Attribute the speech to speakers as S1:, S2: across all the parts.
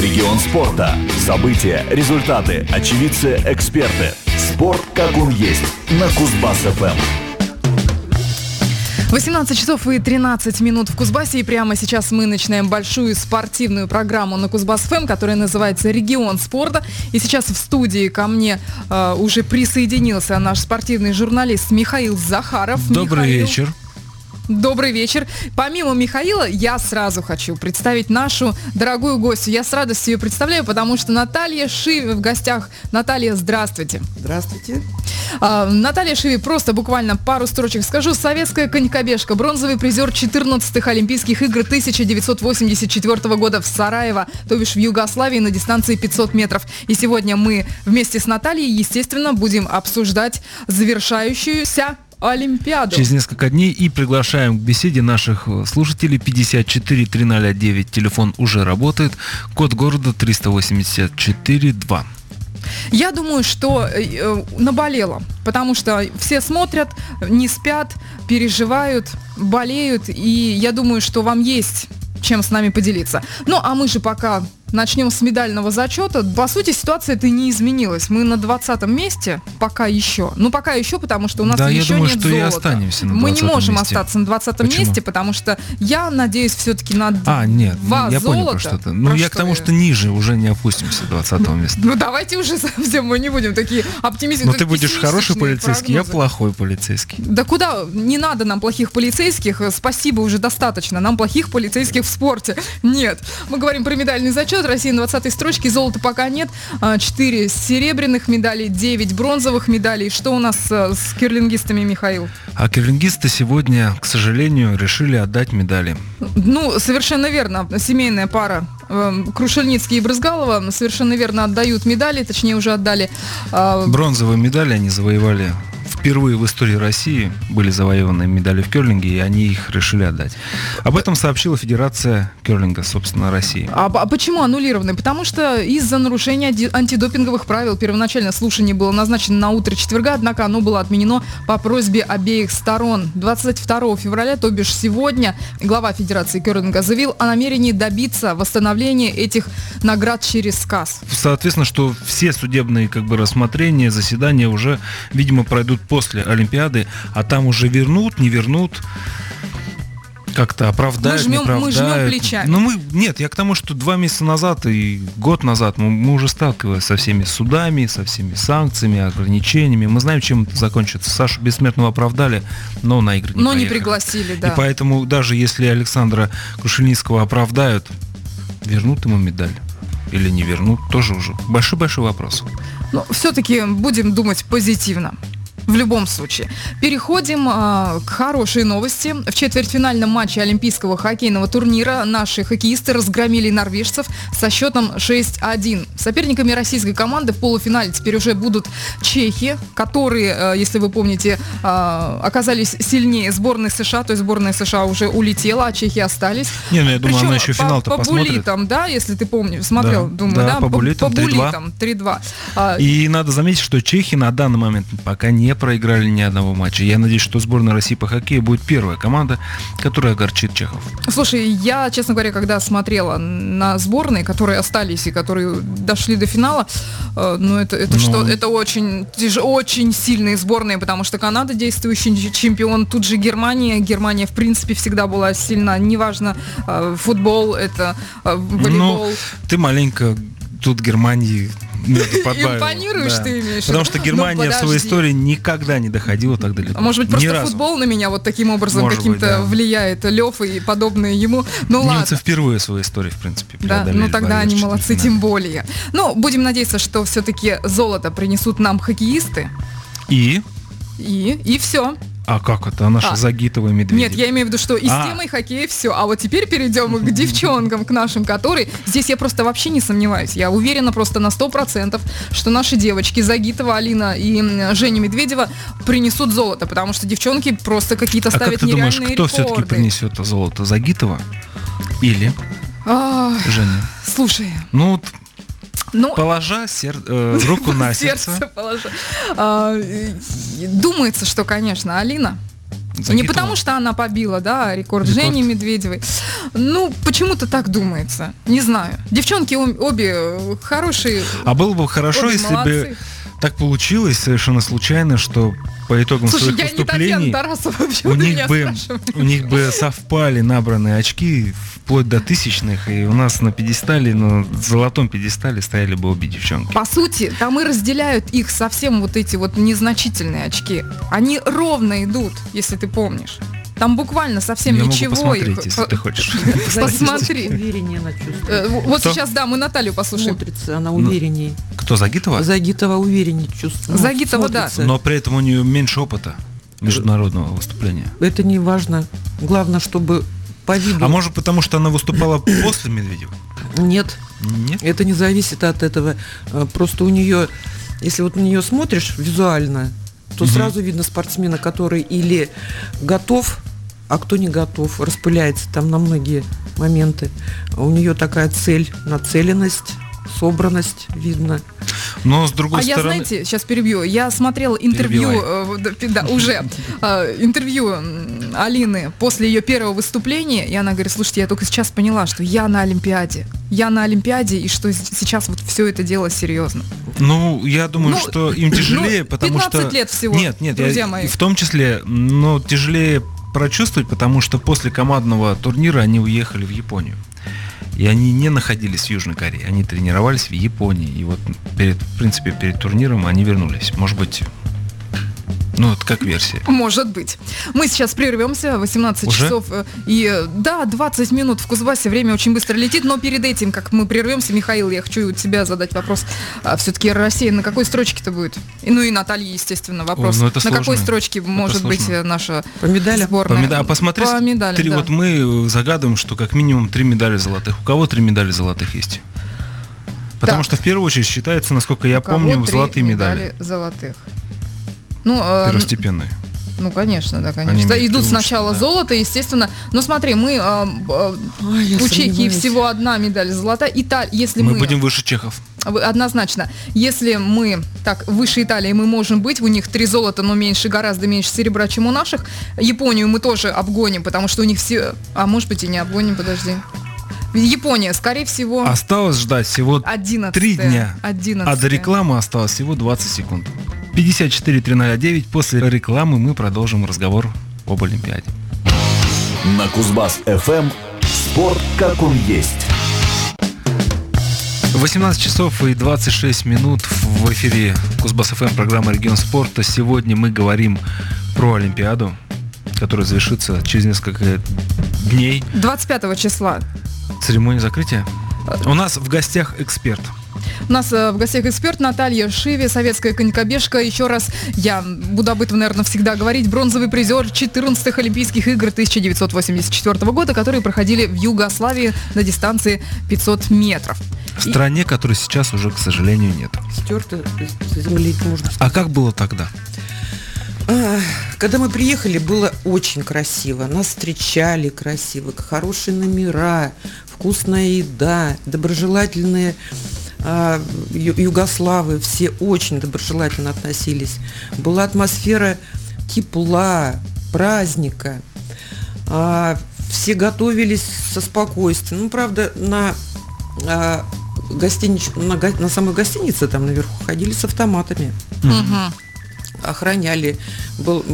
S1: Регион спорта. События, результаты, очевидцы, эксперты. Спорт, как он есть. На Кузбасс-ФМ.
S2: 18 часов и 13 минут в Кузбассе. И прямо сейчас мы начинаем большую спортивную программу на Кузбасс ФМ, которая называется «Регион спорта». И сейчас в студии ко мне э, уже присоединился наш спортивный журналист Михаил Захаров.
S3: Добрый
S2: Михаил,
S3: вечер.
S2: Добрый вечер. Помимо Михаила, я сразу хочу представить нашу дорогую гостью. Я с радостью ее представляю, потому что Наталья Шиви в гостях. Наталья, здравствуйте.
S4: Здравствуйте.
S2: А, Наталья Шиви, просто буквально пару строчек скажу. Советская конькобежка, бронзовый призер 14-х Олимпийских игр 1984 года в Сараево, то бишь в Югославии на дистанции 500 метров. И сегодня мы вместе с Натальей, естественно, будем обсуждать завершающуюся Олимпиаду.
S3: Через несколько дней и приглашаем к беседе наших э, слушателей 54 309. Телефон уже работает. Код города 384 2.
S2: Я думаю, что э, э, наболело, потому что все смотрят, не спят, переживают, болеют, и я думаю, что вам есть чем с нами поделиться. Ну, а мы же пока начнем с медального зачета. По сути, ситуация это не изменилась. Мы на 20 месте пока еще. Ну, пока еще, потому что у нас
S3: Да, я
S2: еще
S3: думаю,
S2: нет
S3: что и
S2: золота.
S3: останемся на
S2: Мы не
S3: 20
S2: можем
S3: месте.
S2: остаться на 20
S3: Почему?
S2: месте, потому что я надеюсь все-таки на
S3: А, нет, ну,
S2: два
S3: я понял
S2: золота.
S3: про что-то. Ну,
S2: Про
S3: я к тому,
S2: я?
S3: что ниже уже не опустимся 20 места.
S2: Ну, давайте уже совсем мы не будем такие оптимисты.
S3: Но ты будешь хороший полицейский, я плохой полицейский.
S2: Да куда? Не надо нам плохих полицейских. Спасибо, уже достаточно. Нам плохих полицейских в спорте. Нет. Мы говорим про медальный зачет. Россия на 20 строчке. Золота пока нет. 4 серебряных медалей, 9 бронзовых медалей. Что у нас э, с кирлингистами, Михаил?
S3: А кирлингисты сегодня, к сожалению, решили отдать медали.
S2: Ну, совершенно верно. Семейная пара э, Крушельницкий и Брызгалова совершенно верно отдают медали, точнее уже отдали. А,
S3: Бронзовые медали они завоевали впервые в истории России были завоеваны медали в керлинге, и они их решили отдать. Об этом сообщила Федерация керлинга, собственно, России.
S2: А, а почему аннулированы? Потому что из-за нарушения антидопинговых правил первоначально слушание было назначено на утро четверга, однако оно было отменено по просьбе обеих сторон. 22 февраля, то бишь сегодня, глава Федерации керлинга заявил о намерении добиться восстановления этих наград через КАС.
S3: Соответственно, что все судебные как бы рассмотрения, заседания уже, видимо, пройдут после Олимпиады, а там уже вернут, не вернут, как-то оправдают,
S2: Мы
S3: не
S2: жмем- мы
S3: оправдают.
S2: жмем плечами.
S3: Ну мы, нет, я к тому, что два месяца назад и год назад мы, мы уже сталкивались со всеми судами, со всеми санкциями, ограничениями. Мы знаем, чем это закончится. Сашу Бессмертного оправдали, но на игры не
S2: Но не
S3: поехали.
S2: пригласили, да.
S3: И поэтому даже если Александра Крушельницкого оправдают, вернут ему медаль или не вернут, тоже уже большой-большой вопрос.
S2: Но все-таки будем думать позитивно. В любом случае. Переходим а, к хорошей новости. В четвертьфинальном матче Олимпийского хоккейного турнира наши хоккеисты разгромили норвежцев со счетом 6-1. Соперниками российской команды в полуфинале теперь уже будут чехи, которые, э, если вы помните, а, оказались сильнее сборной США, то есть сборная США уже улетела, а чехи остались.
S3: Не, ну я думаю,
S2: Причем
S3: она еще
S2: по-
S3: финал-то
S2: по,
S3: посмотрит.
S2: буллитам, да, если ты помнишь, смотрел,
S3: Да,
S2: думаю,
S3: да,
S2: да,
S3: по 3:2.
S2: буллитам 3-2. А,
S3: И надо заметить, что чехи на данный момент пока не проиграли ни одного матча. Я надеюсь, что сборная России по хоккею будет первая команда, которая огорчит чехов.
S2: Слушай, я, честно говоря, когда смотрела на сборные, которые остались и которые дошли до финала, э, ну это, это
S3: Ну.
S2: что, это очень, очень сильные сборные, потому что Канада действующий чемпион, тут же Германия, Германия в принципе всегда была сильна, неважно, э, футбол, это э, волейбол.
S3: Ну, ты маленько тут Германии между подбавил.
S2: Импонируешь, ты имеешь
S3: Потому что
S2: Ну,
S3: Германия в своей истории никогда не доходила так далеко.
S2: А может быть,
S3: Ни
S2: просто
S3: разу.
S2: футбол на меня вот таким образом каким-то
S3: да.
S2: влияет, Лев и подобные ему. Ну ладно.
S3: Немцы впервые в своей истории, в принципе,
S2: Да, ну тогда они молодцы, тем более. Ну, будем надеяться, что все-таки золото принесут нам хоккеисты.
S3: И?
S2: И, и все.
S3: А как это? А наши
S2: А.
S3: Загитовые медведи?
S2: Нет, я имею в виду, что и с
S3: А.
S2: темой хоккея все. А вот теперь перейдем к девчонкам, к нашим, которые... Здесь я просто вообще не сомневаюсь. Я уверена просто на 100%, что наши девочки Загитова, Алина и Женя Медведева принесут золото, потому что девчонки просто какие-то
S3: А как
S2: ставят
S3: ты думаешь, кто все-таки
S2: рекорды.
S3: принесет это золото? Загитова или
S2: А,
S3: Женя?
S2: слушай,
S3: Ну, вот
S2: ну...
S3: положа сер- э, руку на сердце.
S2: сердце положа. А, Думается, что, конечно, Алина.
S3: Загитова?
S2: Не потому, что она побила, да, рекорд,
S3: Рекорд.
S2: Жени Медведевой. Ну, почему-то так думается. Не знаю. Девчонки обе э, хорошие.
S3: А было бы хорошо, если бы
S2: молодцы.
S3: так получилось совершенно случайно, что по итогам
S2: Слушай,
S3: своих
S2: я не
S3: выступлений
S2: Тарасова, почему
S3: у них бы у них бы совпали набранные очки вплоть до тысячных, и у нас на пьедестале, на золотом пьедестале стояли бы обе девчонки.
S2: По сути, там и разделяют их совсем вот эти вот незначительные очки. Они ровно идут, если ты помнишь. Там буквально совсем
S3: Я
S2: ничего.
S3: могу посмотреть, если ты хочешь.
S2: Посмотри.
S4: Увереннее она чувствует.
S2: Э, Вот сейчас, да, мы Наталью послушаем.
S4: Смотрится она увереннее.
S3: Кто, Загитова?
S4: Загитова увереннее чувствует. Ну,
S2: Загитова, да.
S3: Но при этом у нее меньше опыта международного выступления.
S4: Это не важно. Главное, чтобы по виду...
S3: А может потому, что она выступала после Медведева?
S4: Нет,
S3: Нет?
S4: это не зависит от этого. А, Просто у нее, если вот на нее смотришь визуально, то
S3: Мгм.
S4: сразу видно спортсмена, который или готов, а кто не готов, распыляется там на многие моменты. У нее такая цель, нацеленность, собранность видно.
S3: Но с другой
S2: А я,
S3: стороны...
S2: знаете, сейчас перебью. Я смотрела интервью,
S3: Перебивай.
S2: э, да, уже, э, интервью Алины после ее первого выступления, и она говорит, слушайте, я только сейчас поняла, что я на Олимпиаде. Я на Олимпиаде, и что сейчас вот все это дело серьезно.
S3: Ну, я думаю,
S2: Ну,
S3: что им тяжелее,
S2: ну,
S3: потому
S2: 15
S3: что...
S2: лет всего,
S3: Нет, нет,
S2: друзья
S3: я-
S2: мои.
S3: в том числе, но тяжелее прочувствовать, потому что после командного турнира они уехали в Японию. И они не находились в Южной Корее, они тренировались в Японии. И вот перед, в принципе, перед турниром они вернулись. Может быть, ну, это как версия.
S2: Может быть. Мы сейчас прервемся, 18
S3: Уже?
S2: часов. э, И э, да, 20 минут в Кузбассе, время очень быстро летит, но перед этим, как мы прервемся, Михаил, я хочу у тебя задать вопрос. все-таки Россия на какой строчке-то будет? И, ну и Наталья, естественно, вопрос.
S3: ну это
S2: на какой
S3: сложно.
S2: строчке может быть
S3: сложно.
S2: э, наша
S4: По медалям?
S2: сборная?
S3: По меда- А посмотри,
S2: По медалям,
S3: три-
S2: да.
S3: вот мы загадываем, что как минимум три медали золотых. У кого три медали золотых есть? Потому
S2: Так.
S3: что в первую очередь считается, насколько я
S2: У кого
S3: помню,
S2: три
S3: золотые медали.
S2: золотых. Ну, э,
S3: Первостепенные.
S2: ну, конечно, да,
S3: Они
S2: конечно. Да,
S3: имеют
S2: идут сначала
S3: да.
S2: золото, естественно. Но смотри, мы э, э,
S4: Ой,
S2: у Чехии
S4: сомневаюсь.
S2: всего одна медаль золотая. Италия, если
S3: Мы
S2: мы,
S3: будем выше чехов.
S2: Однозначно. Если мы так выше Италии мы можем быть, у них три золота, но меньше, гораздо меньше серебра, чем у наших. Японию мы тоже обгоним, потому что у них все... А может быть и не обгоним, подожди. Япония, скорее всего,
S3: Осталось ждать всего
S2: 11
S3: три дня.
S2: 11
S3: А до рекламы осталось всего 20 секунд. 54 309. После рекламы мы продолжим разговор об Олимпиаде.
S1: На Кузбасс ФМ спорт как он есть.
S3: 18 часов и 26 минут в эфире Кузбасс ФМ программа Регион спорта. Сегодня мы говорим про Олимпиаду, которая завершится через несколько дней.
S2: 25 числа.
S3: Церемония закрытия. У нас в гостях эксперт.
S2: У нас э, в гостях эксперт Наталья Шиви, советская конькобежка. Еще раз я буду об этом, наверное, всегда говорить. Бронзовый призер 14-х Олимпийских игр 1984 года, которые проходили в Югославии на дистанции 500 метров.
S3: В стране, которой сейчас уже, к сожалению, нет.
S4: Стерто с земли, можно сказать.
S3: А как было тогда?
S4: Ах, Когда мы приехали, было очень красиво. Нас встречали красиво, хорошие номера, вкусная еда, доброжелательные а, югославы, все очень доброжелательно относились. Была атмосфера тепла, праздника. А, Все готовились со спокойствием. Ну, правда, на, а, гостинич- на, го- на самой гостинице там наверху ходили с автоматами
S2: Мгм.
S4: охраняли. Был,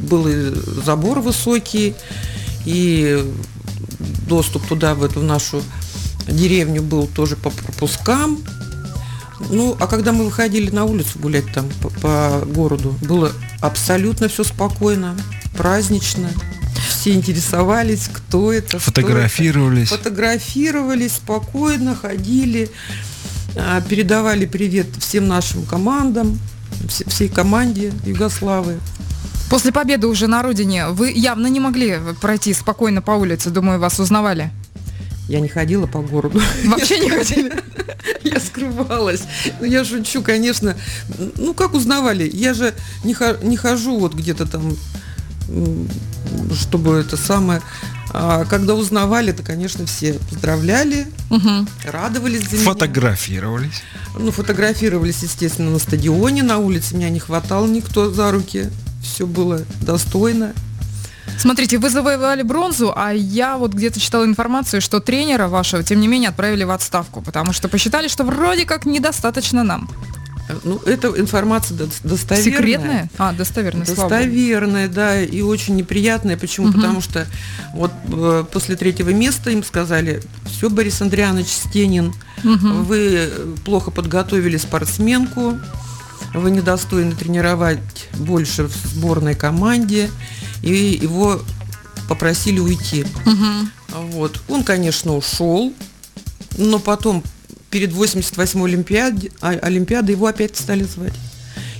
S4: был и забор высокий, и доступ туда, в эту нашу деревню был тоже по пропускам. Ну, а когда мы выходили на улицу гулять там по, по городу, было абсолютно все спокойно, празднично. Все интересовались, кто это, что это.
S3: Фотографировались.
S4: Фотографировались, спокойно ходили, а, передавали привет всем нашим командам, вс- всей команде Югославы.
S2: После победы уже на родине вы явно не могли пройти спокойно по улице. Думаю, вас узнавали.
S4: Я не ходила по городу.
S2: Вообще не хотели.
S4: Я скрывалась. Ну, я шучу, конечно. Ну, как узнавали? Я же не, не хожу вот где-то там, чтобы это самое... А когда узнавали, то, конечно, все поздравляли,
S2: Мгм.
S4: радовались за меня.
S3: Фотографировались.
S4: Ну, фотографировались, естественно, на стадионе, на улице. Меня не хватал никто за руки. Все было достойно.
S2: Смотрите, вы завоевали бронзу, а я вот где-то читала информацию, что тренера вашего, тем не менее, отправили в отставку, потому что посчитали, что вроде как недостаточно нам.
S4: Ну, эта информация до- достоверная.
S2: Секретная? А, достоверная, слава.
S4: Достоверная, да, и очень неприятная. Почему?
S2: Мгм.
S4: Потому что вот э, после третьего места им сказали, все, Борис Андрианович Стенин,
S2: Мгм.
S4: вы плохо подготовили спортсменку, вы недостойны тренировать больше в сборной команде, и его попросили уйти.
S2: Мгм.
S4: Вот. Он, конечно, ушел, но потом перед 88-й Олимпиаде, а- Олимпиадой его опять стали звать.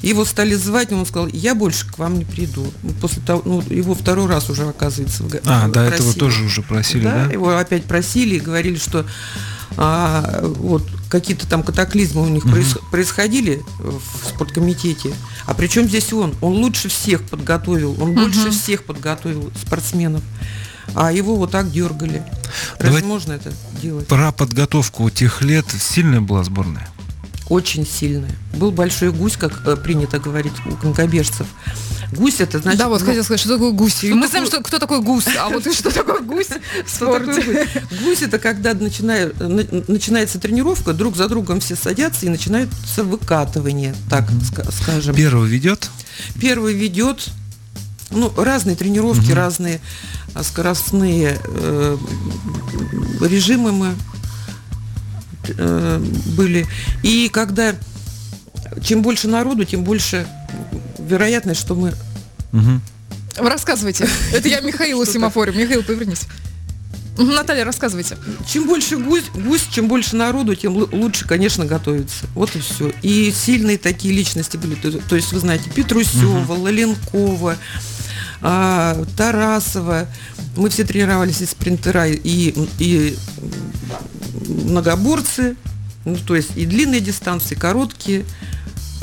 S4: Его стали звать, и он сказал, я больше к вам не приду. Ну, После того, ну, его второй раз уже оказывается в
S3: А,
S4: в
S3: до этого
S4: России.
S3: тоже уже просили, да?
S4: его опять просили и говорили, что а, вот какие-то там катаклизмы у них проис- происходили в спорткомитете. А причем здесь он? Он лучше всех подготовил, он больше
S2: Мгм.
S4: всех подготовил спортсменов. А его вот так дергали. Разве
S3: Давай-
S4: можно это делать?
S3: Про подготовку тех лет сильная была сборная.
S4: Очень сильная. Был большой гусь, как э, принято говорить у конкобежцев. Гусь это значит...
S2: да, вот
S4: ну,
S2: хотел сказать, что такое гусь.
S4: что
S2: Мы
S4: такое-
S2: знаем, что, кто такой гусь, а вот что такое гусь в спорте.
S4: гусь? Это когда начинает, на- начинается тренировка, друг за другом все садятся и начинается выкатывание, так ска- скажем.
S3: Первый ведет,
S4: Первый ведет, ну, разные тренировки, разные а, скоростные э, режимы мы э, были. И когда чем больше народу, тем больше вероятность, что мы
S3: Мгм.
S2: Рассказывайте. Это я Михаила семафорю. Михаил, повернись. Наталья, рассказывайте.
S4: Чем больше гусь, гусь, чем больше народу, тем лу- лучше, конечно, готовится. Вот и все. И сильные такие личности были. То, то есть, вы знаете, Петрусева, Лоленкова, а, Тарасова. Мы все тренировались и спринтера, и, и многоборцы. Ну, то есть и длинные дистанции, и короткие.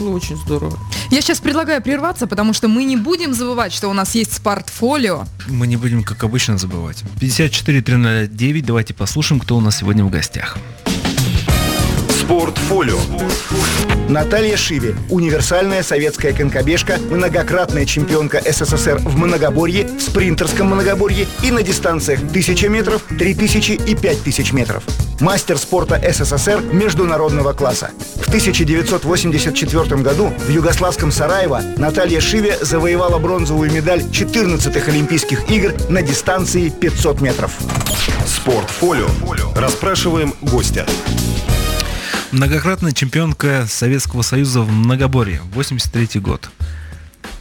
S4: Было очень здорово.
S2: Я сейчас предлагаю прерваться, потому что мы не будем забывать, что у нас есть спортфолио.
S3: мы не будем, как обычно, забывать. 54 309, давайте послушаем, кто у нас сегодня в гостях.
S1: Спортфолио.
S5: Наталья Шиви, универсальная советская конькобежка, многократная чемпионка СССР в многоборье, в спринтерском многоборье и на дистанциях 1000 метров, 3000 и 5000 метров. Мастер спорта СССР международного класса. В 1984 году в югославском Сараево Наталья Шиви завоевала бронзовую медаль 14-х Олимпийских игр на дистанции 500 метров.
S1: Спортфолио. Расспрашиваем гостя.
S3: Многократная чемпионка Советского Союза в многоборье, 83 год.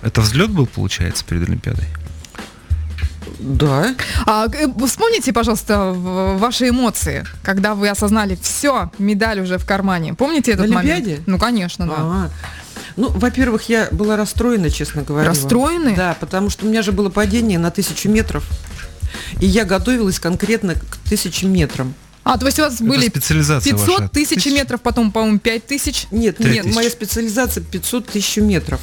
S3: Это взлет был, получается, перед Олимпиадой?
S4: Да.
S2: А, э, вспомните, пожалуйста, ваши эмоции, когда вы осознали, все, медаль уже в кармане. Помните этот
S4: На
S2: момент?
S4: Олимпиаде?
S2: Ну, конечно, да.
S4: А, Ну, во-первых, я была расстроена, честно говоря.
S2: Расстроены?
S4: Да, потому что у меня же было падение на тысячу метров. И я готовилась конкретно к тысяче метрам.
S2: А, то есть у вас
S3: Это
S2: были
S3: специализация
S2: 500
S3: ваша.
S2: тысяч метров, потом, по-моему, 5 тысяч.
S4: Нет, нет, моя специализация 500 тысяч метров.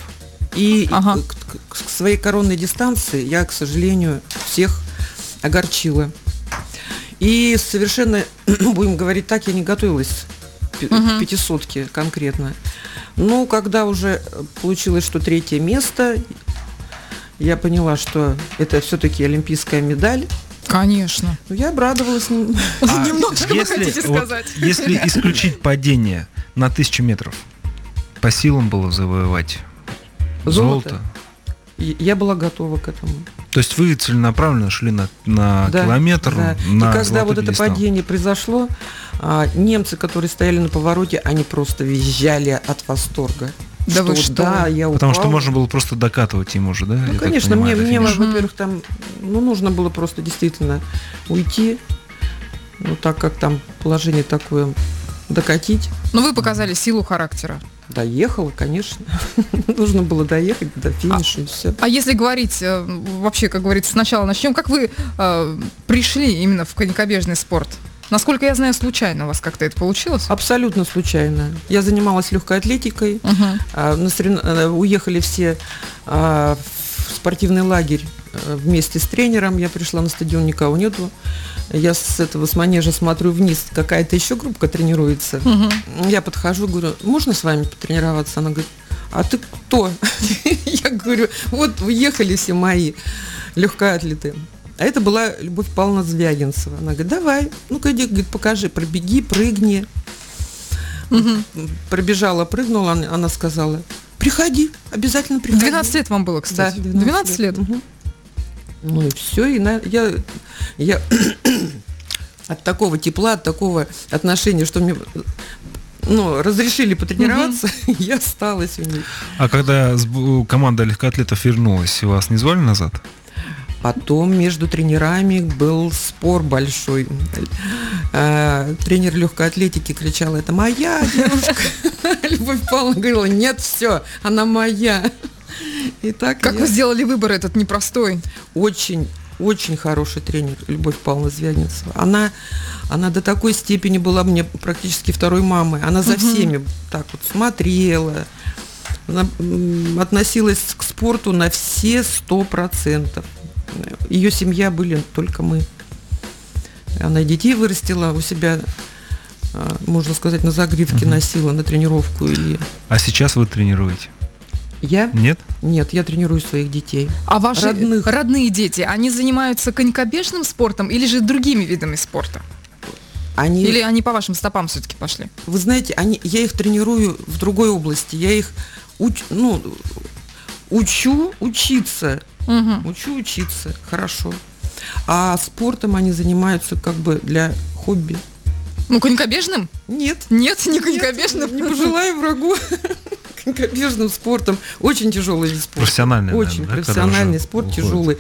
S4: И
S2: Ага.
S4: к, к- к своей коронной дистанции я, к сожалению, всех огорчила. И совершенно, будем говорить так, я не готовилась к пятисотке конкретно. Но когда уже получилось, что третье место, я поняла, что это все-таки олимпийская медаль.
S2: Конечно.
S4: Ну, я обрадовалась.
S3: А
S2: Немножко вы
S3: если,
S2: хотите
S3: вот
S2: сказать.
S3: если исключить падение на тысячу метров, по силам было завоевать
S4: Золото.
S3: золото.
S4: Я была готова к этому.
S3: То есть вы целенаправленно шли на, на
S4: Да,
S3: километр,
S4: да.
S3: на
S4: и когда вот это падение произошло, а, немцы, которые стояли на повороте, они просто визжали от восторга.
S2: Да вы
S4: вот
S2: что?
S4: Да, я
S3: Потому что
S4: упал.
S3: можно было просто докатывать им уже, да? я
S4: Ну,
S3: так
S4: конечно,
S3: понимаю,
S4: мне, мне во-первых, там, ну, нужно было просто действительно уйти, ну, так как там положение такое, докатить.
S2: Но вы показали силу характера.
S4: Доехала, конечно. Нужно было доехать до финиша и все.
S2: А если говорить, э, вообще, как говорится, сначала начнем, как вы э, пришли именно в конькобежный спорт? Насколько я знаю, случайно у вас как-то это получилось?
S4: Абсолютно случайно. Я занималась легкой атлетикой. А, на сорев- э, Уехали все а, в спортивный лагерь э, вместе с тренером. Я пришла на стадион, никого нету. Я с этого с манежа смотрю вниз, какая-то еще группа тренируется.
S2: Мгм.
S4: Я подхожу, говорю, можно с вами потренироваться? Она говорит, а ты кто? Я говорю, вот уехали все мои. легкоатлеты. А это была Любовь Павловна Звягинцева. Она говорит, давай, ну-ка иди, говорит, покажи, пробеги, прыгни. Пробежала, прыгнула, она сказала, приходи, обязательно приходи.
S2: 12 лет вам было, кстати.
S4: Да,
S2: 12, лет.
S4: Мгм. Ну и все, и на- я, я от такого тепла, от такого отношения, что мне ну, разрешили потренироваться, я осталась у них.
S3: А когда команда легкоатлетов вернулась, вас не звали назад?
S4: Потом между тренерами был спор большой. А, Тренер легкой атлетики кричал, это моя девушка. Любовь Павловна говорила, нет, все, она моя. И так
S2: Как
S4: я-
S2: вы сделали выбор этот непростой?
S4: очень, очень хороший тренер Любовь Павловна Звягинцева. Она, она до такой степени была мне практически второй мамой. Она за всеми так вот смотрела, она, относилась к спорту на все сто процентов. Ее семья были только мы. Она и детей вырастила у себя, а, можно сказать, на загривке носила на тренировку. И
S3: А сейчас вы тренируете?
S4: я?
S3: Нет?
S4: Нет, я тренирую своих детей.
S2: А ваши
S4: Родных.
S2: родные дети, они занимаются конькобежным спортом или же другими видами спорта?
S4: Они...
S2: Или они по вашим стопам все-таки пошли?
S4: Вы знаете, они, я их тренирую в другой области. Я их уч- ну, учу учиться.
S2: Мгм.
S4: Учу учиться. Хорошо. А спортом они занимаются как бы для хобби.
S2: Ну, конькобежным?
S4: Нет.
S2: Нет, не конькобежным.
S4: Не пожелаю врагу конькобежным спортом. Очень тяжелый вид спорта.
S3: Профессиональный,
S4: Очень
S3: наверное, да,
S4: профессиональный
S3: уже
S4: спорт,
S3: уходит.
S4: тяжелый.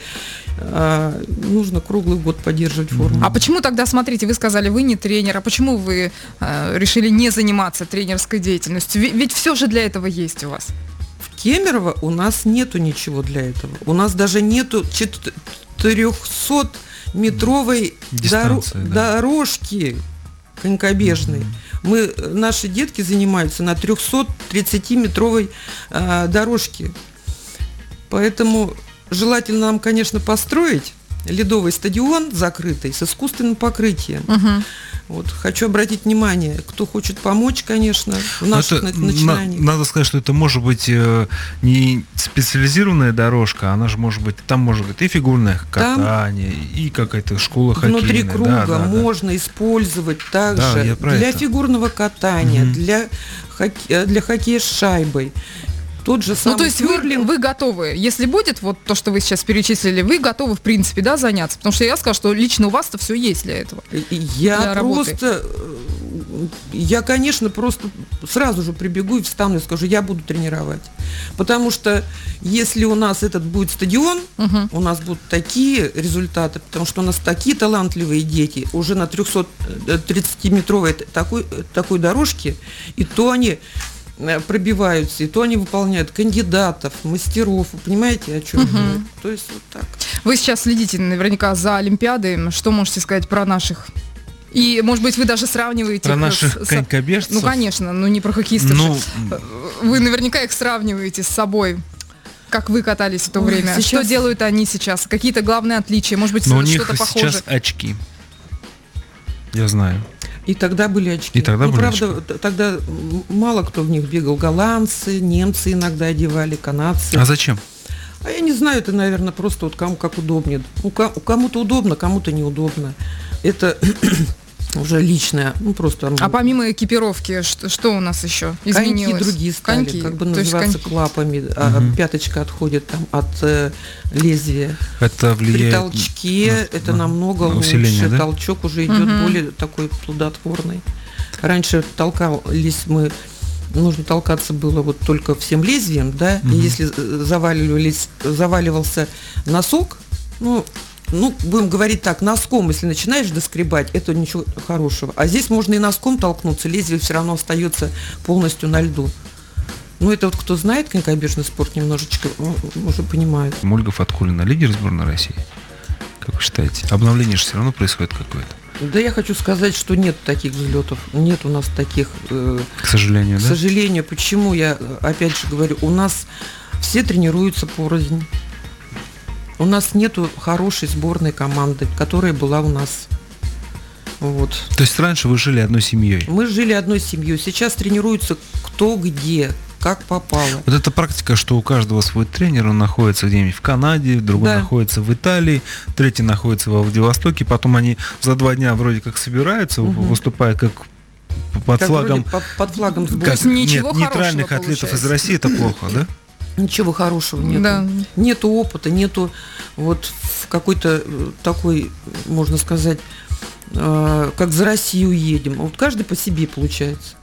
S4: А, нужно круглый год поддерживать форму.
S2: А почему тогда, смотрите, вы сказали, вы не тренер, а почему вы э, решили не заниматься тренерской деятельностью? Ведь, ведь все же для этого есть у вас.
S4: Кемерово у нас нету ничего для этого. У нас даже нету 400 метровой
S3: Дистанции, да.
S4: дорожки конькобежной. Мы, э, наши детки занимаются на 330 метровой а, дорожке. Поэтому желательно нам, конечно, построить ледовый стадион закрытый с искусственным покрытием.
S2: Мгм.
S4: Вот хочу обратить внимание, кто хочет помочь, конечно, в наших
S3: это
S4: на-
S3: на-
S4: начинаниях.
S3: надо сказать, что это может быть э, не специализированная дорожка, она же может быть, там может быть и фигурное
S4: Там
S3: катание, и какая-то школа
S4: Внутри
S3: хоккейная.
S4: круга
S3: Да, да, да.
S4: можно использовать также
S3: Да,
S4: для
S3: это.
S4: фигурного катания,
S3: Мгм.
S4: для, хоке- э, для хоккея с шайбой. Тот же самый
S2: Ну, то есть вы,
S4: кёрлинг.
S2: вы готовы, если будет вот то, что вы сейчас перечислили, вы готовы, в принципе, да, заняться? Потому что я сказала, что лично у вас-то все есть для этого.
S4: Я
S2: для работы.
S4: просто, э, я, конечно, просто сразу же прибегу и встану и скажу, я буду тренировать. Потому что если у нас этот будет стадион,
S2: Мгм.
S4: у нас будут такие результаты, потому что у нас такие талантливые дети уже на 330-метровой такой, такой дорожке, и то они э, пробиваются, и то они выполняют кандидатов, мастеров, вы понимаете, о чем я? То есть вот так.
S2: Вы сейчас следите наверняка за Олимпиадой. Что можете сказать про наших? И, может быть, вы даже сравниваете
S3: Про
S2: их
S3: наших
S2: с-
S3: конькобежцев.
S2: Ну, конечно, ну не про хоккеистов.
S3: Ну,
S2: же. Вы наверняка их сравниваете с собой. Как вы катались в то
S4: Ой,
S2: время? Что
S4: сейчас-
S2: делают они сейчас? Какие-то главные отличия? Может быть,
S3: но у них
S2: что-то похожее?
S3: сейчас очки. Я знаю.
S4: И тогда были очки.
S3: И тогда
S4: ну,
S3: были
S4: правда, т- тогда мало кто в них бегал. Голландцы, немцы иногда одевали, канадцы.
S3: А зачем?
S4: А я не знаю, это, наверное, просто вот кому как удобнее. Ну, ка- кому-то удобно, кому-то неудобно. Это уже личное, ну просто.
S2: А помимо экипировки, что, что у нас еще изменилось?
S4: Коньки другие стали,
S2: Коньки,
S4: как бы
S2: то
S4: называться
S2: коньки.
S4: клапами. а
S3: Мгм.
S4: пяточка отходит там от э, лезвия.
S3: Это
S4: При
S3: влияет...
S4: толчке
S3: на-
S4: это
S3: на-
S4: намного
S3: на усиление,
S4: лучше.
S3: да?
S4: Толчок уже идет
S2: Мгм.
S4: более такой плодотворный. Раньше толкались мы, нужно толкаться было вот только всем лезвием, да, и
S3: Мгм.
S4: если э, заваливались, заваливался носок, ну, ну, будем говорить так, носком, если начинаешь доскребать, это ничего хорошего. А здесь можно и носком толкнуться, лезвие все равно остается полностью на льду. Ну, это вот кто знает конькобежный спорт немножечко, уже понимает.
S3: Мольгов Откулина лидер сборной России? Как вы считаете? Обновление же все равно происходит какое-то.
S4: Да я хочу сказать, что нет таких взлетов, нет у нас таких, э,
S3: К сожалению,
S4: к
S3: да?
S4: сожалению. Почему я э, опять же говорю, у нас все тренируются порознь. У нас нету хорошей сборной команды, которая была у нас. Вот.
S3: То есть раньше вы жили одной семьей?
S4: Мы жили одной семьей. Сейчас тренируются кто где, как попало.
S3: Вот эта практика, что у каждого свой тренер, он находится где-нибудь в Канаде, другой
S4: Да.
S3: находится в Италии, третий находится во Владивостоке, потом они за два дня вроде как собираются, выступая как под
S4: Как
S3: флагом
S4: вроде под, под флагом
S3: как,
S4: сборной.
S2: ничего
S3: нет, нейтральных атлетов из. России, это плохо, да?
S4: Ничего хорошего нету.
S2: Да.
S4: Нету опыта, нету вот какой-то э, такой, можно сказать, э, как за Россию едем. А Вот каждый по себе получается.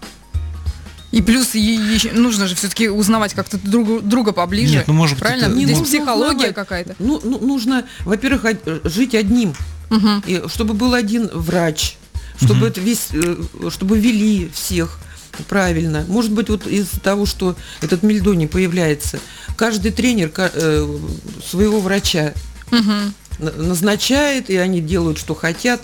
S2: И плюс е- ещё нужно же все-таки узнавать как-то друг, друга поближе.
S3: Нет, ну, может быть,
S2: Правильно?
S3: это-
S2: Здесь
S4: нужно
S2: психология
S4: узнавать.
S2: какая-то.
S4: Ну, ну, нужно, во-первых, од- э, жить одним,
S2: Мгм.
S4: и чтобы был один врач, чтобы
S3: Мгм.
S4: это весь, э, чтобы вели всех правильно. Может быть, вот из-за того, что этот мельдоний появляется, каждый тренер э, своего врача на- назначает, и они делают, что хотят,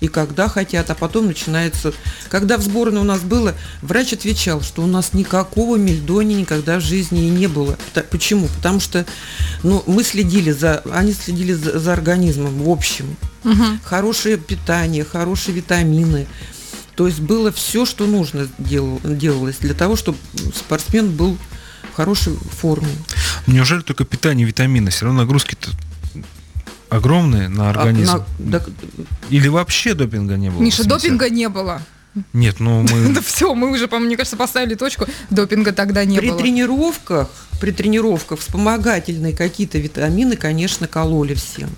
S4: и когда хотят, а потом начинается... Когда в сборной у нас было, врач отвечал, что у нас никакого мельдони никогда в жизни и не было. Почему? Потому что ну, мы следили за... Они следили за, за организмом в общем.
S2: Мгм.
S4: Хорошее питание, хорошие витамины. То есть было все, что нужно дел- делалось для того, чтобы спортсмен был в хорошей форме.
S3: Неужели только питание, витамины? Все равно нагрузки-то огромные на
S4: А,
S3: организм.
S4: на- да,
S3: Или вообще допинга не было?
S2: Миша, допинга не было.
S3: Нет, ну мы...
S2: Да все, мы уже, по мне кажется, поставили точку. Допинга тогда не
S4: при
S2: было.
S4: тренировках, при тренировках вспомогательные какие-то витамины, конечно, кололи всем.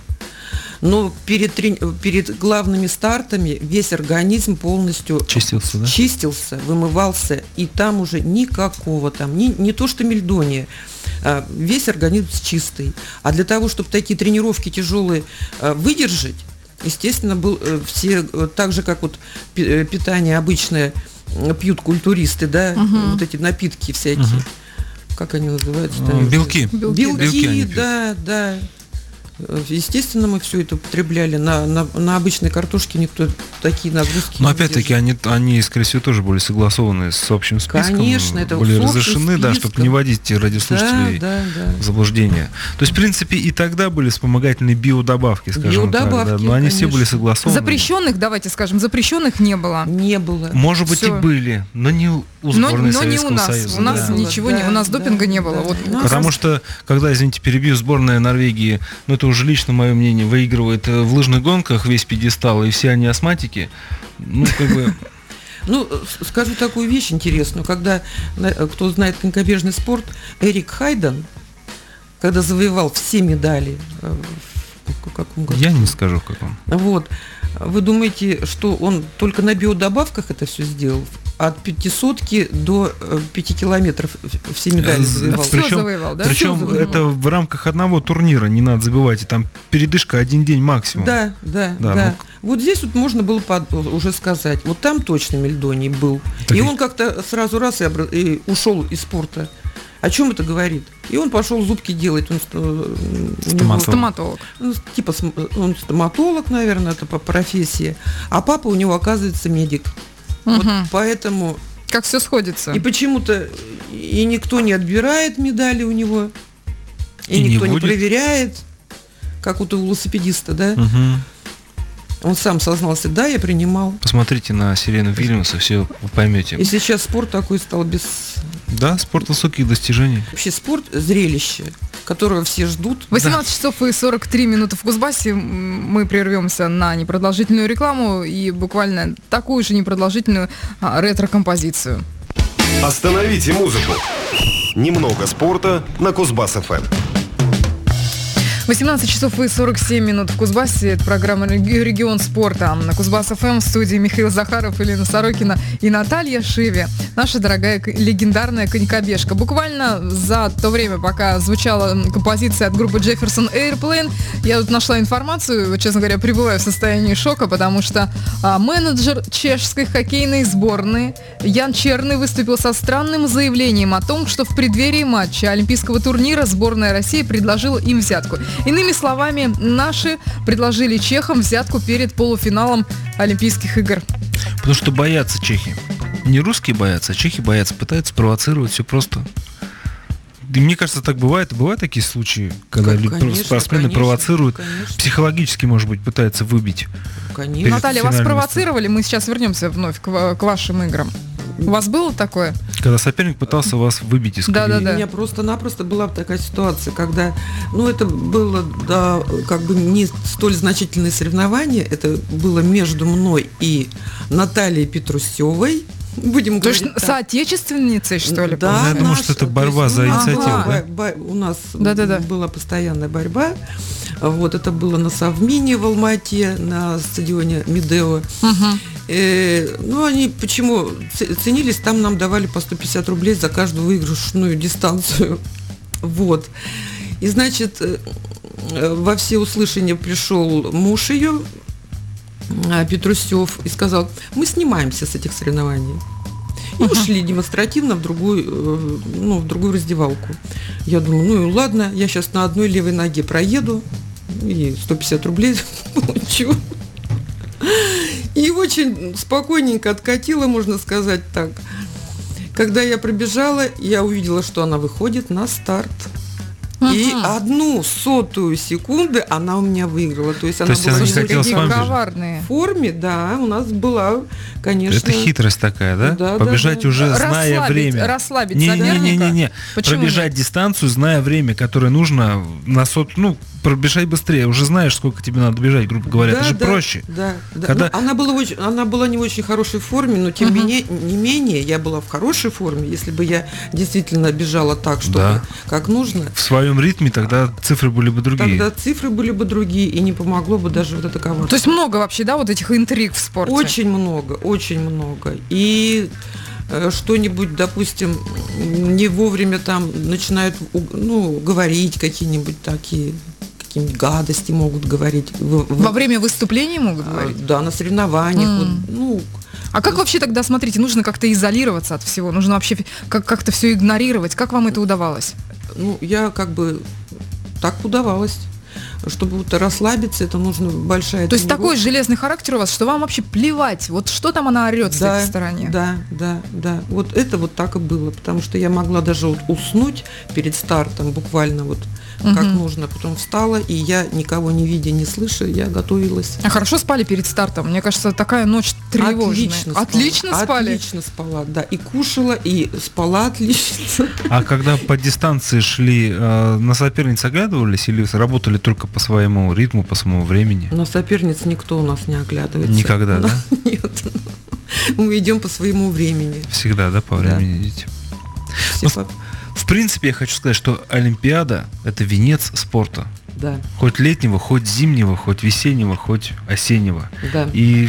S4: Но перед, трени- перед главными стартами весь организм полностью
S3: Чистился, да?
S4: чистился, вымывался, и там уже никакого там, не, не то что мельдония, а весь организм чистый. А для того, чтобы такие тренировки тяжелые а, выдержать, естественно, был, э, все, э, так же, как вот э, питание обычное пьют культуристы, да,
S2: Мгм.
S4: вот эти напитки всякие.
S3: Мгм.
S4: Как они называются?
S3: Белки.
S2: Белки,
S4: Белки,
S3: Белки
S4: да, да. Естественно, мы все это употребляли. На, на, на обычной картошке никто такие нагрузки
S3: Но
S4: не
S3: опять-таки они, они, скорее всего, тоже были согласованы с общим списком.
S4: Конечно, это
S3: были разрешены, да, чтобы
S4: списком.
S3: не вводить радиослушателей
S4: Да, да, да.
S3: в заблуждение. То есть, в принципе, и тогда были вспомогательные биодобавки, скажем так.
S4: Биодобавки,
S3: да, но они все были согласованы.
S2: Запрещенных, давайте скажем, запрещенных не было.
S4: Не было.
S3: Может быть,
S2: Всё.
S3: и были, но не у
S2: Но,
S3: сборной
S2: но не у нас.
S3: Союза.
S2: у нас
S3: да.
S2: ничего не, у нас
S4: Да,
S2: допинга
S4: да,
S2: не было.
S4: да.
S2: Вот
S3: Потому что, когда, извините, перебью, сборная Норвегии, ну это уже лично мое мнение, выигрывает э, в лыжных гонках весь пьедестал, и все они астматики, ну, как бы,
S4: Ну, скажу такую вещь интересную. Когда, кто знает конькобежный спорт, Эрик Хайден, когда завоевал все медали, э, в каком году?
S3: я не скажу, в каком.
S4: Вот. Вы думаете, что он только на биодобавках это все сделал? От пятисотки до э, пяти километров все медали
S3: Э,
S4: завоевал.
S3: Причем-
S2: завоевал, да?
S3: Причем
S4: завоевал.
S3: это в рамках одного турнира, не надо забывать, и там передышка один день максимум.
S4: Да, да,
S3: Да,
S4: да.
S3: ну,
S4: Вот здесь вот можно было под- уже сказать, вот там точно Мельдоний был.
S3: Так
S4: и
S3: и-
S4: он как-то сразу раз и, обра- и ушел из спорта. О чем это говорит? И он пошел зубки делать. Он,
S3: Стоматолог.
S2: Стоматолог.
S4: ну, типа он стоматолог, наверное, это по профессии. А папа у него оказывается медик. Вот
S2: Мгм.
S4: поэтому
S2: Как все сходится.
S4: И почему-то и никто не отбирает медали у него, и,
S3: И не
S4: никто не,
S3: будет.
S4: проверяет, как вот у велосипедиста, да?
S3: Мгм.
S4: Он сам сознался, да, я принимал.
S3: Посмотрите на Сирену Вильямса, все вы поймете.
S4: И сейчас спорт такой стал без...
S3: Да, спорт высоких достижений.
S4: Вообще спорт – зрелище, которого все ждут.
S2: 18 часов и 43 минуты в Кузбассе. Мы прервемся на непродолжительную рекламу и буквально такую же непродолжительную а, ретро-композицию.
S6: Остановите музыку. Немного спорта на Кузбасс-ФМ.
S2: 18 часов и 47 минут в Кузбассе. Это программа «Реги- «Регион спорта». На Кузбасс ФМ в студии Михаил Захаров, Елена Сорокина и Наталья Шиви. Наша дорогая легендарная конькобежка. Буквально за то время, пока звучала композиция от группы Jefferson Airplane, я тут нашла информацию, честно говоря, пребываю в состоянии шока, потому что а, менеджер чешской хоккейной сборной Ян Черный выступил со странным заявлением о том, что в преддверии матча Олимпийского турнира сборная России предложила им взятку. Иными словами, наши предложили чехам взятку перед полуфиналом Олимпийских игр.
S3: Потому что боятся чехи. Не русские боятся, а чехи боятся, пытаются провоцировать все просто. И мне кажется, так бывает. Бывают такие случаи, когда
S4: Ка-
S3: лю-
S4: конечно,
S3: спортсмены
S4: конечно,
S3: провоцируют,
S4: конечно.
S3: психологически, может быть, пытаются выбить.
S4: Конечно.
S2: Наталья, вас провоцировали? Мы сейчас вернемся вновь к, к вашим играм. У вас было такое?
S3: Когда соперник пытался вас выбить из
S2: Да,
S3: колеи.
S2: да, да.
S4: У меня просто-напросто была такая ситуация, когда, ну, это было, да, как бы не столь значительное соревнование, это было между мной и Натальей Петрусевой, будем
S2: То есть
S4: говорить так.
S2: соотечественницей, что ли?
S4: Да,
S3: я думаю, что это
S4: То
S3: борьба
S4: есть
S3: за
S2: инициативу,
S4: была
S3: да?
S4: У нас
S2: Да-да-да.
S4: была постоянная борьба. Вот это было на Совмине в Алмате, на стадионе Медео.
S2: Мгм.
S4: Э, ну, они почему ценились, там нам давали по 150 рублей за каждую выигрышную дистанцию. Вот. И, значит, э, э, во всеуслышание пришел муж ее, а, Петрусев, и сказал, мы снимаемся с этих соревнований. И ушли демонстративно в другую, э, ну, в другую раздевалку. Я думаю, ну и ладно, я сейчас на одной левой ноге проеду и 150 рублей получу. И очень спокойненько откатила, можно сказать так. Когда я пробежала, я увидела, что она выходит на старт. И
S2: Мгм.
S4: одну сотую секунды она у меня выиграла. То есть она
S3: есть
S4: была
S3: она не
S4: не
S3: хотела с вами
S2: коварные.
S4: в форме, да, у нас была, конечно.
S3: Это хитрость такая, да?
S4: Да, да,
S3: Побежать
S4: да.
S3: уже зная
S2: Расслабить-
S3: время.
S2: расслабить
S3: Не-не-не-не-не.
S2: соперника? Почему
S3: Пробежать
S2: нет?
S3: дистанцию, зная время, которое нужно на сот, ну, пробежать быстрее. Уже знаешь, сколько тебе надо бежать, грубо говоря.
S4: Да,
S3: Это же
S4: да,
S3: проще.
S4: Да, да.
S3: Когда-
S4: Ну, она, была очень, она была не в очень хорошей форме, но тем
S2: Мгм.
S4: менее, не менее я была в хорошей форме. Если бы я действительно бежала так, чтобы
S3: Да.
S4: как нужно,
S3: В своем ритме тогда цифры были бы другие.
S4: тогда цифры были бы другие, и не помогло бы даже вот это коварство.
S2: То есть много вообще, да, вот этих интриг в спорте?
S4: Очень много, очень много. И э, что-нибудь, допустим, не вовремя там начинают ну, говорить какие-нибудь такие какие-нибудь гадости могут говорить. В- в-
S2: Во время выступлений могут
S4: а,
S2: говорить?
S4: Да, на соревнованиях.
S2: М.
S4: вот, ну,
S2: А как вообще тогда, смотрите, нужно как-то изолироваться от всего? Нужно вообще как- как-то все игнорировать? Как вам это удавалось?
S4: ну, я как бы так удавалось. Чтобы вот расслабиться, это нужно большая
S2: То есть такой железный характер у вас, что вам вообще плевать, вот что там она орет с
S4: да,
S2: этой стороны?
S4: Да, да, да. Вот это вот так и было, потому что я могла даже вот уснуть перед стартом, буквально вот как
S2: Мгм.
S4: нужно. Потом встала, и я, никого не видя, не слыша, я готовилась.
S2: А хорошо спали перед стартом? Мне кажется, такая ночь тревожная.
S4: Отлично спала.
S2: Отлично спали?
S4: Отлично спала, да. И кушала, и спала отлично.
S3: А когда по дистанции шли, э, на соперниц оглядывались или работали только по своему ритму, по своему времени?
S4: Но соперниц никто у нас не оглядывается.
S3: Никогда, да?
S4: Нет. Мы идем по своему времени.
S3: Всегда, да, по
S4: Да.
S3: времени идите?
S4: Все
S3: Ну,
S4: по-
S3: принципе, я хочу сказать, что Олимпиада – это венец спорта.
S4: Да,
S3: Хоть летнего, хоть зимнего, хоть весеннего, хоть осеннего.
S4: да.
S3: И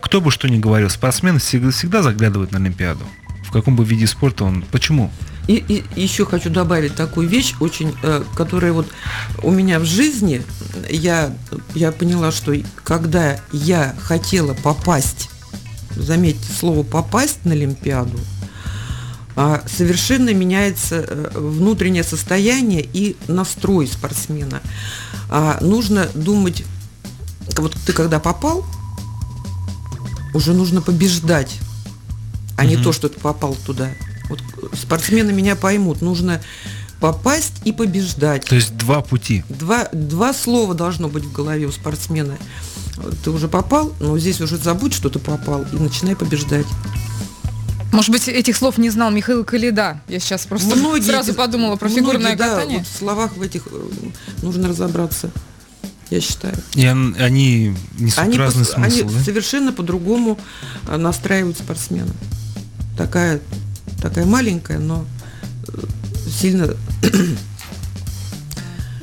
S3: кто бы что ни говорил, спортсмены всегда, всегда заглядывают на Олимпиаду. В каком бы виде спорта он... Почему?
S4: И, и еще хочу добавить такую вещь, очень, э, которая вот у меня в жизни, я, я поняла, что когда я хотела попасть, заметьте слово попасть на Олимпиаду, совершенно меняется э, внутреннее состояние и настрой спортсмена. А, нужно думать, вот ты когда попал, уже нужно побеждать, а не
S3: Мгм.
S4: то, что ты попал туда. Вот спортсмены меня поймут, нужно попасть и побеждать.
S3: То есть два пути.
S4: Два, два слова должно быть в голове у спортсмена. Ты уже попал, но здесь уже забудь, что ты попал, и начинай побеждать.
S2: Может быть, этих слов не знал Михаил Калида. Я сейчас просто сразу
S4: эти-
S2: подумала про
S4: многие,
S2: фигурное
S4: да,
S2: катание.
S4: вот в словах в этих э, нужно разобраться, я считаю.
S3: И он- они несут
S4: Они,
S3: разный
S4: они
S3: смысл, да?
S4: совершенно по-другому э, настраивают спортсмена. Такая, такая маленькая, но э, сильно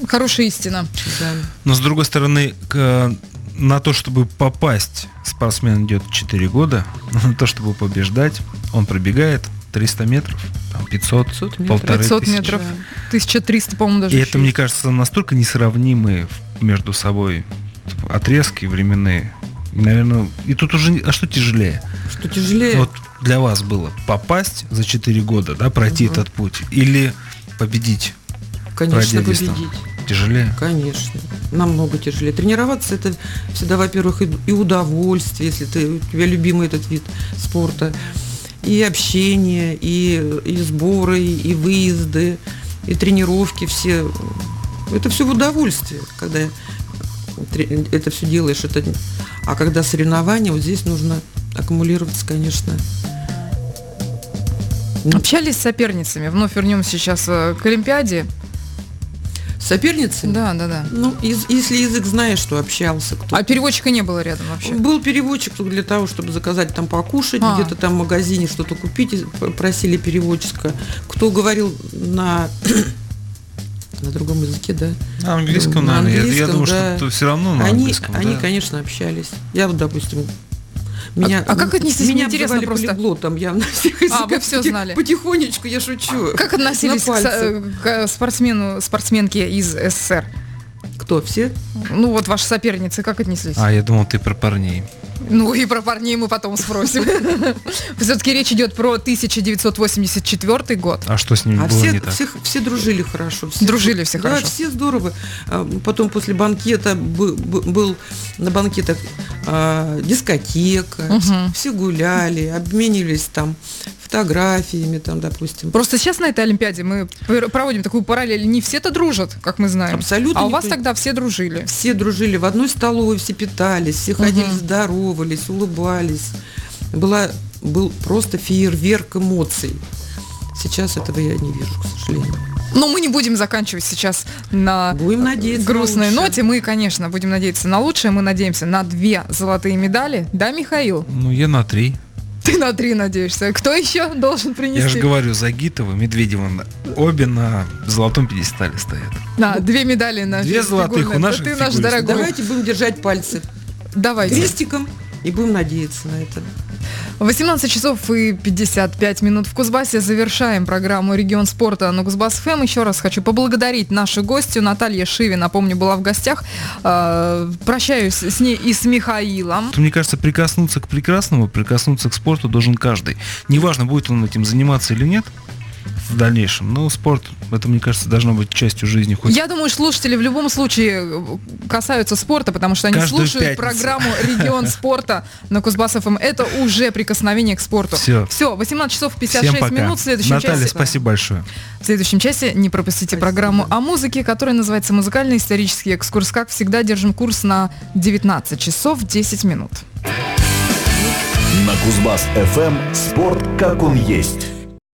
S2: Хорошая истина.
S4: да.
S3: Но с другой стороны, к- на то, чтобы попасть, спортсмен идет 4 года. На то, чтобы побеждать, он пробегает 300 метров, там 500,
S4: 500 метров.
S3: полторы
S2: 500
S3: тысячи.
S2: метров.
S4: Да.
S2: 1300, по-моему, даже.
S3: И это, мне
S2: есть.
S3: кажется, настолько несравнимые между собой отрезки временные. И, наверное, и тут уже... А что тяжелее?
S4: Что тяжелее.
S3: Вот для вас было попасть за 4 года, да, пройти
S4: Мгм.
S3: этот путь, или победить
S4: Конечно, победить.
S3: Тяжелее?
S4: Конечно, намного тяжелее. Тренироваться это всегда, во-первых, и удовольствие, если ты, у тебя любимый этот вид спорта, и общение, и, и сборы, и выезды, и тренировки все. Это все в удовольствие, когда это все делаешь. Это... А когда соревнования, вот здесь нужно аккумулироваться, конечно.
S2: Общались с соперницами. Вновь вернемся сейчас э, к Олимпиаде.
S4: Соперницы?
S2: Да, да, да.
S4: Ну, из- если язык знаешь, что общался кто.
S2: А переводчика не было рядом вообще.
S4: Был переводчик только для того, чтобы заказать там покушать,
S2: А.
S4: где-то там в магазине что-то купить, просили переводчика. Кто говорил на на другом языке, да?
S3: На английском,
S4: На
S3: наверное. Я- Я,
S4: английском,
S3: думаю,
S4: да.
S3: что все равно на
S4: они,
S3: английском.
S4: они,
S3: да.
S4: конечно, общались. Я вот, допустим, меня,
S2: а как отнеслись? Мне
S4: Меня
S2: интересно просто.
S4: полиглотом, я на всех
S2: А, вы
S4: поти-
S2: знали.
S4: Потихонечку, я шучу.
S2: Как относились к, к спортсмену, спортсменке из СССР?
S4: Кто, все?
S2: Ну вот ваши соперницы, как отнеслись?
S3: А, я думал, ты про парней.
S2: Ну и про парней мы потом спросим. Все-таки речь идет про 1984 год.
S3: А что с ними
S4: А
S3: было
S4: все,
S3: не так?
S4: все, все дружили хорошо. Все,
S2: Дружили все
S4: да,
S2: хорошо.
S4: все здорово. А, Потом после банкета бы- бы- был на банкетах а, дискотека,
S2: Мгм.
S4: все гуляли, обменивались там фотографиями, там, допустим.
S2: Просто сейчас на этой Олимпиаде мы пр- проводим такую параллель. Не все-то дружат, как мы знаем.
S4: Абсолютно
S2: А у вас
S4: при-
S2: тогда все дружили.
S4: Все дружили в одной столовой, все питались, все ходили, здоровались, улыбались. Была, был просто фейерверк эмоций. Сейчас этого я не вижу, к сожалению.
S2: Но мы не будем заканчивать сейчас на
S4: Будем надеяться. на
S2: грустной
S4: лучшее.
S2: ноте. Мы, конечно, будем надеяться на лучшее. Мы надеемся на две золотые медали. Да, Михаил?
S3: Ну, я на три.
S2: Ты на три надеешься. Кто еще должен принести?
S3: Я же говорю, Загитова, Медведева, на- обе на золотом пьедестале стоят.
S2: Да, две медали на
S3: Две золотых
S2: фигурное.
S3: у наших
S2: Ты наш дорогой.
S4: Давайте будем держать пальцы
S2: Давайте.
S4: крестиком и будем надеяться на это.
S2: 18 часов и 55 минут в Кузбассе. Завершаем программу «Регион спорта» на Кузбасс ФМ. Еще раз хочу поблагодарить нашу гостью Наталья Шиви. Напомню, была в гостях. Э, Прощаюсь с ней и с Михаилом.
S3: Мне кажется, прикоснуться к прекрасному, прикоснуться к спорту должен каждый. Неважно, будет он этим заниматься или нет в дальнейшем, но спорт, это, мне кажется, должно быть частью жизни. Хоть
S2: Я думаю, слушатели в любом случае э, касаются спорта, потому что они
S3: Каждую
S2: слушают
S3: пятницу.
S2: программу «Регион спорта» на Кузбасс ФМ. Это уже прикосновение к спорту.
S3: Всё.
S2: Все, 18 часов
S3: Всем
S2: 56
S3: пока.
S2: минут. В следующем
S3: Наталья,
S2: часе...
S3: спасибо большое.
S2: В следующем часе не пропустите
S4: Спасибо.
S2: программу о музыке, которая называется «Музыкальный исторический экскурс». Как всегда, держим курс на 19 часов 10 минут.
S1: На Кузбасс ФМ спорт как он есть.